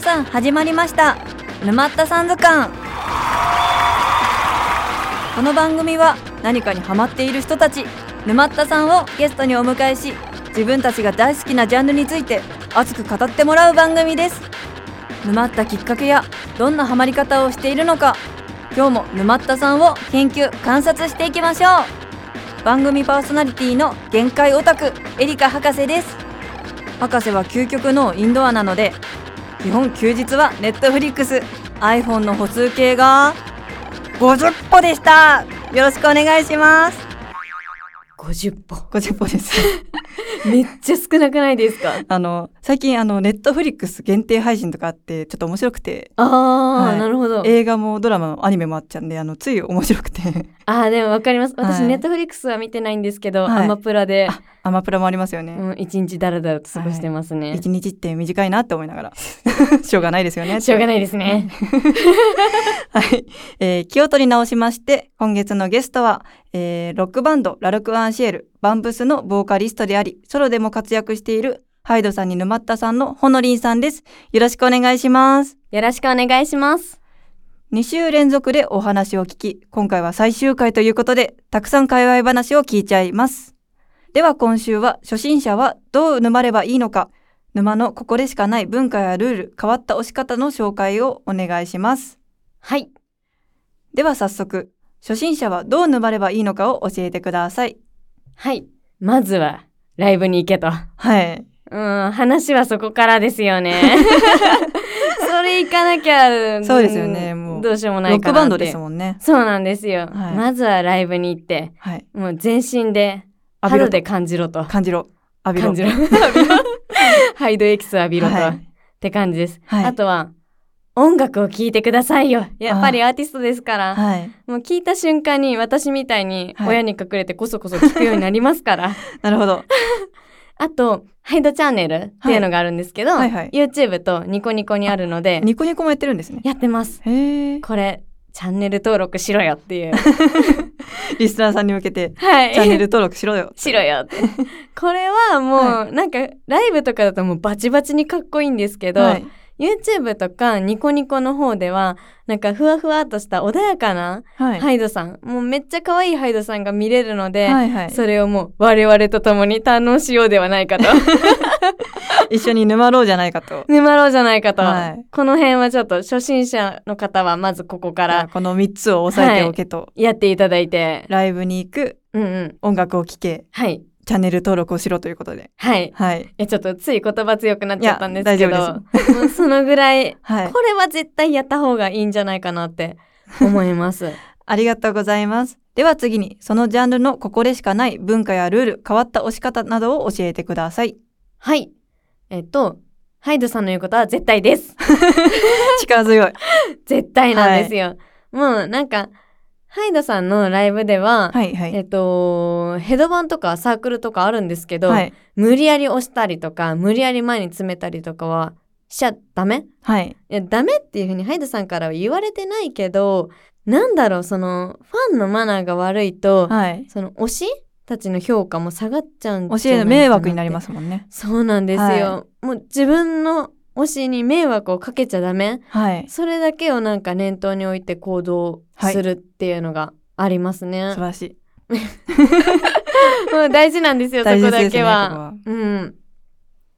さん始まりました。沼ったさん図鑑。この番組は何かにハマっている人たち沼ったさんをゲストにお迎えし自分たちが大好きなジャンルについて熱く語ってもらう番組です。沼ったきっかけやどんなハマり方をしているのか今日も沼ったさんを研究観察していきましょう。番組パーソナリティの限界オタクエリカ博士です。博士は究極のインドアなので基本休日はネットフリックス。iPhone の歩数計が50歩でした。よろしくお願いします。50歩。50歩です。めっちゃ少なくないですか？あの最近あのネットフリックス限定配信とかあってちょっと面白くて。ああ、はい。なるほど。映画もドラマもアニメもあっちゃうんであのつい面白くて。ああ、でもわかります。私、はい。ネットフリックスは見てないんですけど、はい。アマプラで、あアマプラもありますよね、うん、一日だらだらと過ごしてますね。一日って短いなって思いながら しょうがないですよねい、しょうがないですね。はい、えー気を取り直しまして今月のゲストは、えーロックバンドラルク・アンシエルバンブスのボーカリストでありソロでも活躍しているハイドさんに沼ったさんのほのりんさんですよろしくお願いしますよろしくお願いします。2週連続でお話を聞き、今回は最終回ということで、たくさん界隈話を聞いちゃいます。では今週は、初心者はどう沼ればいいのか、沼のここでしかない文化やルール、変わった押し方の紹介をお願いします。はい。では早速、初心者はどう沼ればいいのかを教えてください。はい。まずは、ライブに行けと。はい。うん、話はそこからですよね。それ行かなきゃ、そうですよねもうどうしようもなロッいかなって。クバンドですもんね。そうなんですよ。はいまずはライブに行って、はい。もう全身で、肌で感じろと。感じろ。浴びろ。感じろ。ハイドエキス浴びろと。はいって感じです。はいあとは、音楽を聴いてくださいよ。やっぱりアーティストですから。はい。もう聞いた瞬間に私みたいにはい親に隠れてこそこそ聞くようになりますから。なるほど。あと、ハイドチャンネルっていうのがあるんですけど、はいはい YouTube とニコニコにあるので、ニコニコもやってるんですね。やってます。へえ。これ、チャンネル登録しろよっていう。リスナーさんに向けて、はい。チャンネル登録しろよ。しろよって。これはもう、はなんか、ライブとかだともうバチバチにかっこいいんですけど、はい。YouTube とかニコニコの方では、なんかふわふわっとした穏やかなはい。ハイドさん、もうめっちゃ可愛いハイドさんが見れるので、はいはい。それをもう我々と共に堪能しようではないかと。一緒に沼ろうじゃないかと。沼ろうじゃないかと。はいこの辺はちょっと初心者の方はまずここからこの3つを押さえておけと。やっていただいて、ライブに行く、うんうん。音楽を聴け、はい。チャンネル登録をしろということで。はい。はい。え、ちょっとつい言葉強くなっちゃったんですけど、いや大もうそのぐらい、はい。これは絶対やった方がいいんじゃないかなって思います。ありがとうございます。では次に、そのジャンルのここでしかない文化やルール、変わった押し方などを教えてください。はい。えっと、ハイドさんの言うことは絶対です。力強い。絶対なんですよ。もうなんか、ハイドさんのライブでは、はいはい。えっと、ヘドバンとかサークルとかあるんですけど、はい。無理やり押したりとか、無理やり前に詰めたりとかはしちゃダメ？はい。いや、ダメっていうふうにハイドさんからは言われてないけど、なんだろう、その、ファンのマナーが悪いと、はい。その、推したちの評価も下がっちゃうんじゃないかなって。教える迷惑になりますもんね。そうなんですよ。はもう自分の推しに迷惑をかけちゃダメ。はい。それだけをなんか念頭に置いて行動するっていうのがありますね。素晴らしい。もう大事なんですよ、そこだけは。うん。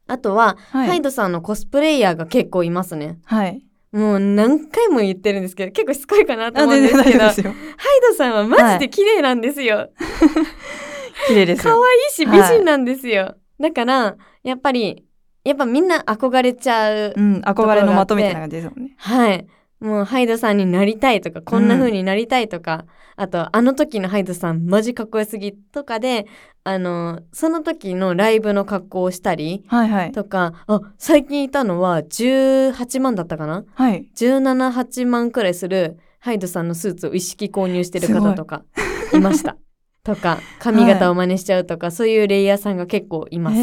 あとは、はいハイドさんのコスプレイヤーが結構いますね。はい。もう何回も言ってるんですけど、結構しつこいかなとあ、思うん全ですけど、ハイ。ドさんはマジで綺麗なんですよ。綺麗です可愛よ。いし美人なんですよ。だから、やっぱり、やっぱみんな憧れちゃう。うん、憧れの的みたいな感じですもんね。はい。もうハイドさんになりたいとか、こんな風になりたいとか、あと、あの時のハイドさんマジかっこよすぎとかで、あの、その時のライブの格好をしたりはいはい。とか、あ、最近いたのは18万だったかな？はい。17、8万くらいするハイドさんのスーツを一式購入してる方とかいました。とか、髪型を真似しちゃうとか、そういうレイヤーさんが結構います。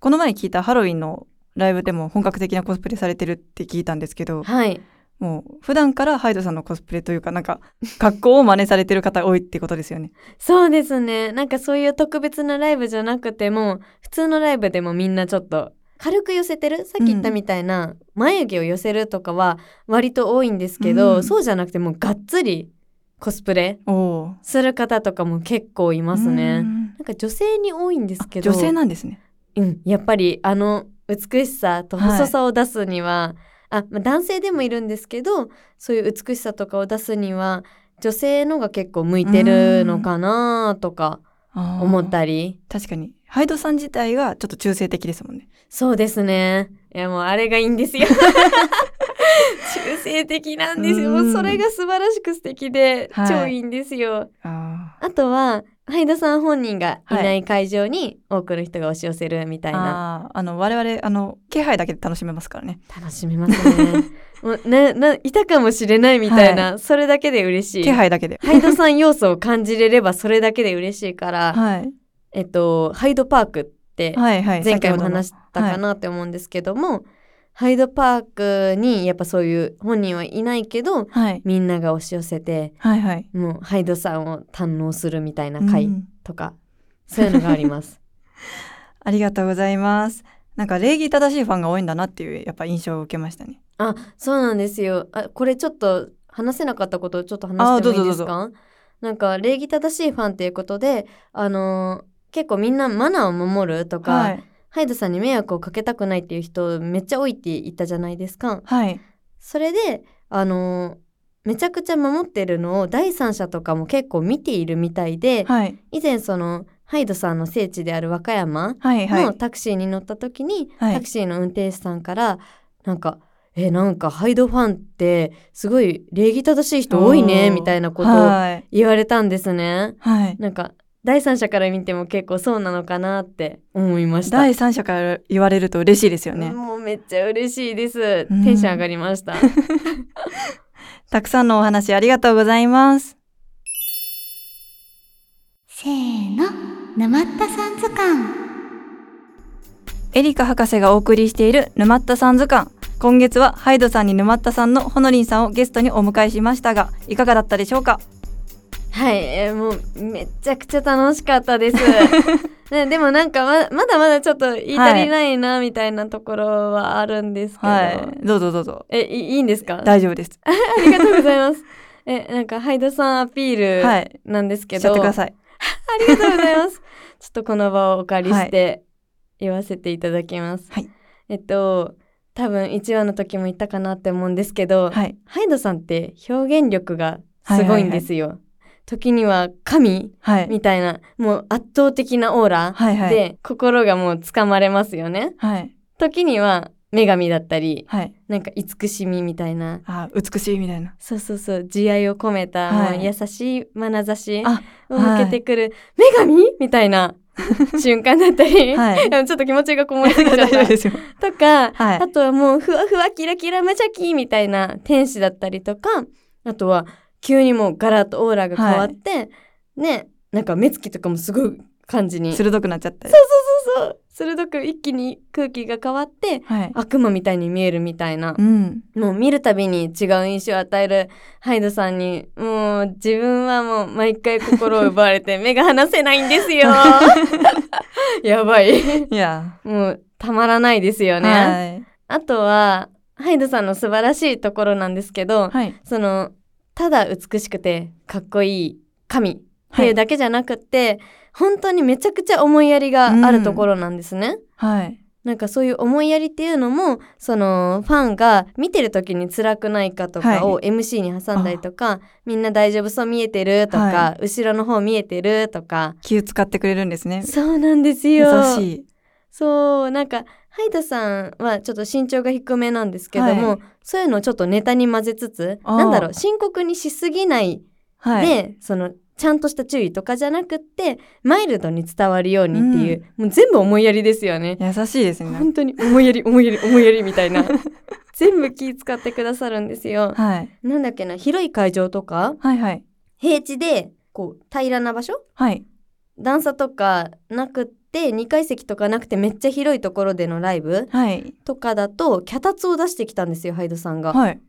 この前聞いたハロウィンのライブでも本格的なコスプレされてるって聞いたんですけど、はい。もう普段からハイドさんのコスプレというかなんか格好を真似されてる方多いってことですよね。そうですねなんかそういう特別なライブじゃなくても普通のライブでもみんなちょっと軽く寄せてる？さっき言ったみたいな、眉毛を寄せるとかは割と多いんですけど、うんそうじゃなくてもうがっつりコスプレ。する方とかも結構いますね。うん。なんか女性に多いんですけど。女性なんですね。うん、やっぱりあの美しさと細さを出すには、あ、まあ、男性でもいるんですけどそういう美しさとかを出すには女性のが結構向いてるのかなとか思ったり。確かに。ハイドさん自体がちょっと中性的ですもんね。そうですねいやもうあれがいいんですよ。中性的なんですよ。もうそれが素晴らしく素敵で、はい。超いいんですよ。ああとはハイドさん本人がい。ない会場に多くの人が押し寄せるみたいな、あーあの我々あの気配だけで楽しめますからね。楽しめますね。もうなないたかもしれないみたいな、それだけで嬉しい。気配だけで。ハイドさん要素を感じれればそれだけで嬉しいから、はい。えっとハイドパークってはいはい。前回も話したかなって思うんですけども、ハイドパークにやっぱそういう本人はいないけどはいみんなが押し寄せてはいはい。もうハイドさんを堪能するみたいなう回んとか、そういうのがあります。ありがとうございます。なんか礼儀正しいファンが多いんだなっていうやっぱ印象を受けましたね。あそうなんですよあこれちょっと話せなかったことをちょっと話してもいいですあかなんか礼儀正しいファンっていうことであのー結構みんなマナーを守るとか、はいハイドさんに迷惑をかけたくないっていう人めっちゃ多いって言ったじゃないですか。はいそれであのーめちゃくちゃ守ってるのを第三者とかも結構見ているみたいで、はい以前そのハイドさんの聖地である和歌山はいはいのタクシーに乗った時に、はいタクシーの運転手さんからなんか「えなんかハイドファンってすごい礼儀正しい人多いね」みたいなことをはい言われたんですね。はい。なんか第三者から見ても結構そうなのかなって思いました。第三者から言われると嬉しいですよね。もうめっちゃ嬉しいです。うんテンション上がりました。たくさんのお話ありがとうございます。せーの、沼ったさん図鑑。エリカ博士がお送りしている沼ったさん図鑑。今月はハイドさんに沼ったさんのほのりんさんをゲストにお迎えしましたが、いかがだったでしょうか？はい、えーもうめちゃくちゃ楽しかったです。ねでもなんかままだまだちょっと言い足りないなみたいなところはあるんですけど、はい。どうぞどうぞ。えいいいんですか？大丈夫です。ありがとうございます。えなんかハイドさんアピールはい。なんですけしちゃど、ってください。ありがとうございます。ちょっとこの場をお借りして言わせていただきます。はいえっと多分1話の時も言ったかなって思うんですけど、はい。ハイドさんって表現力がすごいんですよ。時には神はい。みたいなもう圧倒的なオーラはいはい。で心がもうつかまれますよね。はい。時には女神だったりはい。なんか慈しみみたいなあ、美しいみたいな。そうそうそう慈愛を込めた、はい優しい眼差しあを向けてくる、女神みたいな 瞬間だったり、はい。ちょっと気持ちがこもりすぎちゃ大った 丈夫ですよ。とか、はいあとはもうふわふわキラキラ無邪気みたいな天使だったりとかあとは急にもうガラッとオーラが変わって、ねなんか目つきとかもすごい感じにそう鋭くなっちゃったり。そうそう鋭く一気に空気が変わってはい。悪魔みたいに見えるみたいな、うん。もう見るたびに違う印象を与えるハイドさんにもう自分はもう毎回心を奪われて 目が離せないんですよ やばい いや。もうたまらないですよね、はい。あとはハイドさんの素晴らしいところなんですけど、はい。そのただ美しくてかっこいい神ってはいいうだけじゃなくって、本当にめちゃくちゃ思いやりがあるところなんですね。はい。なんかそういう思いやりっていうのもそのファンが見てる時に辛くないかとかをは MC に挟んだりとか、みんな大丈夫そう見えてるとか、は後ろの方見えてるとか気を使ってくれるんですね。そうなんです優よ。しい。そうなんかハイドさんはちょっと身長が低めなんですけども、はいそういうのをちょっとネタに混ぜつつなんだろう深刻にしすぎないはい。で、そのちゃんとした注意とかじゃなくってマイルドに伝わるようにっていう、もう全部思いやりですよね。優しいですね。本当に思いやり思いやり思いやりみたいな 全部気使ってくださるんですよ。はい。なんだっけな広い会場とかはいはい。平地でこう平らな場所？はい。段差とかなくって2階席とかなくてめっちゃ広いところでのライブはい。とかだと脚立を出してきたんですよハイドさんが。はい。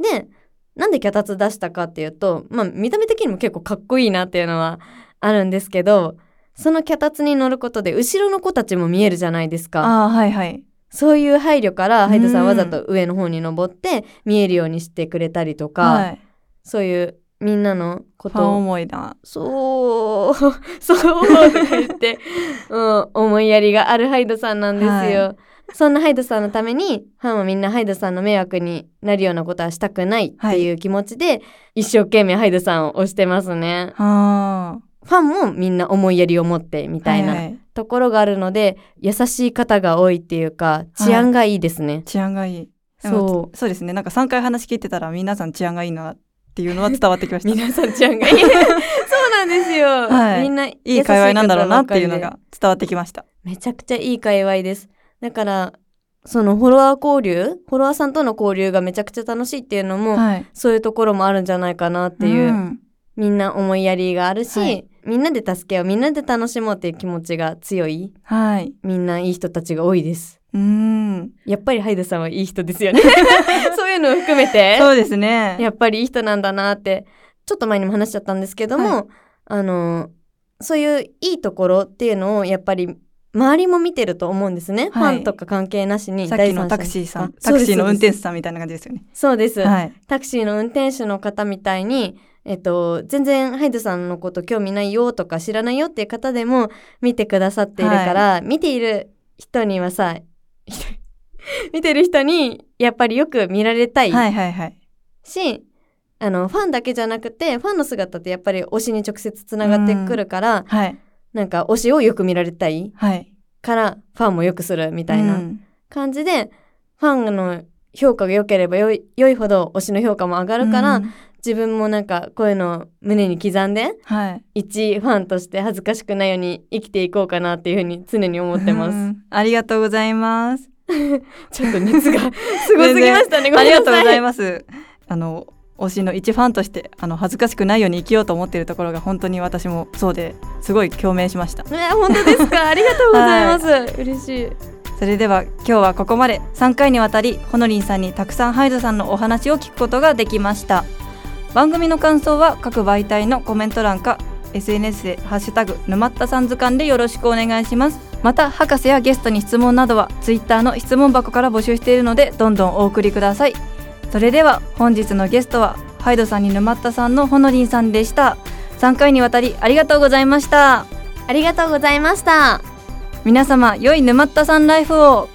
でなんで脚立出したかっていうとまあ見た目的にも結構かっこいいなっていうのはあるんですけどその脚立に乗ることで後ろの子たちも見えるじゃないですかああはいはいそういう配慮からハイドさんわざと上の方に登って見えるようにしてくれたりとか、はいそういうみんなのことを。思いなそう。そうとか言って、うん、思いやりがあるハイドさんなんですよ。そんなハイドさんのためにファンはみんなハイドさんの迷惑になるようなことはしたくないっていう気持ちで、一生懸命ハイドさんを推してますね。はファンもみんな思いやりを持ってみあたいなははところがあるので、優しい方が多いっていうか治安がいいですね。治安がいい。そう。そうですね。なんか3回話聞いてたら皆さん治安がいいなっていうのは伝わってきました皆さん治安がいい。そうなんですよ。はいみんないい界隈なんだろうなっていうのが伝わってきましためちゃくちゃいい界隈です。だから、そのフォロワー交流、フォロワーさんとの交流がめちゃくちゃ楽しいっていうのも、はいそういうところもあるんじゃないかなっていう、んみんな思いやりがあるし、はいみんなで助け合う、みんなで楽しもうっていう気持ちが強い、はい。みんないい人たちが多いです。うん。やっぱりハイドさんはいい人ですよね。そういうのを含めて、そうですね。やっぱりいい人なんだなって、ちょっと前にも話しちゃったんですけども、はあの、そういういいところっていうのをやっぱり周りも見てると思うんですね。はい。ファンとか関係なしに。さっきのタクシーさん。タクシーの運転手さんみたいな感じですよね。そうです、はい。タクシーの運転手の方みたいに、えっと、全然ハイドさんのこと興味ないよとか知らないよっていう方でも見てくださっているから、見ている人にはさ 見てる人にやっぱりよく見られたいはいはいはい。し、あのファンだけじゃなくてファンの姿ってやっぱり推しに直接つながってくるから、はい。なんか推しをよく見られたいはい。からファンもよくするみたいなうん。感じで、ファンの評価が良ければよい良いほど推しの評価も上がるから、うん自分もなんかこういうのを胸に刻んではい一ファンとして恥ずかしくないように生きていこうかなっていうふうに常に思ってます。うんありがとうございます ちょっと熱がすごすぎましたね。ありがとうございまますあの推しの一ファンとしてあの恥ずかしくないように生きようと思っているところが本当に私もそうですごい共鳴しましたす。ね、本当ですか？ありがとうございます。嬉しい。それでは今日はここまで3回にわたりほのりんさんにたくさんハイドさんのお話を聞くことができました番組の感想は各媒体のコメント欄か SNS でハッシュタグ沼ったさん図鑑でよろしくお願いします。また博士やゲストに質問などはツイッターの質問箱から募集しているのでどんどんお送りください。それでは本日のゲストはハイドさんに沼ったさんのほのりんさんでした。3回にわたりありがとうございました。ありがとうございました。皆様良い沼ったさんライフを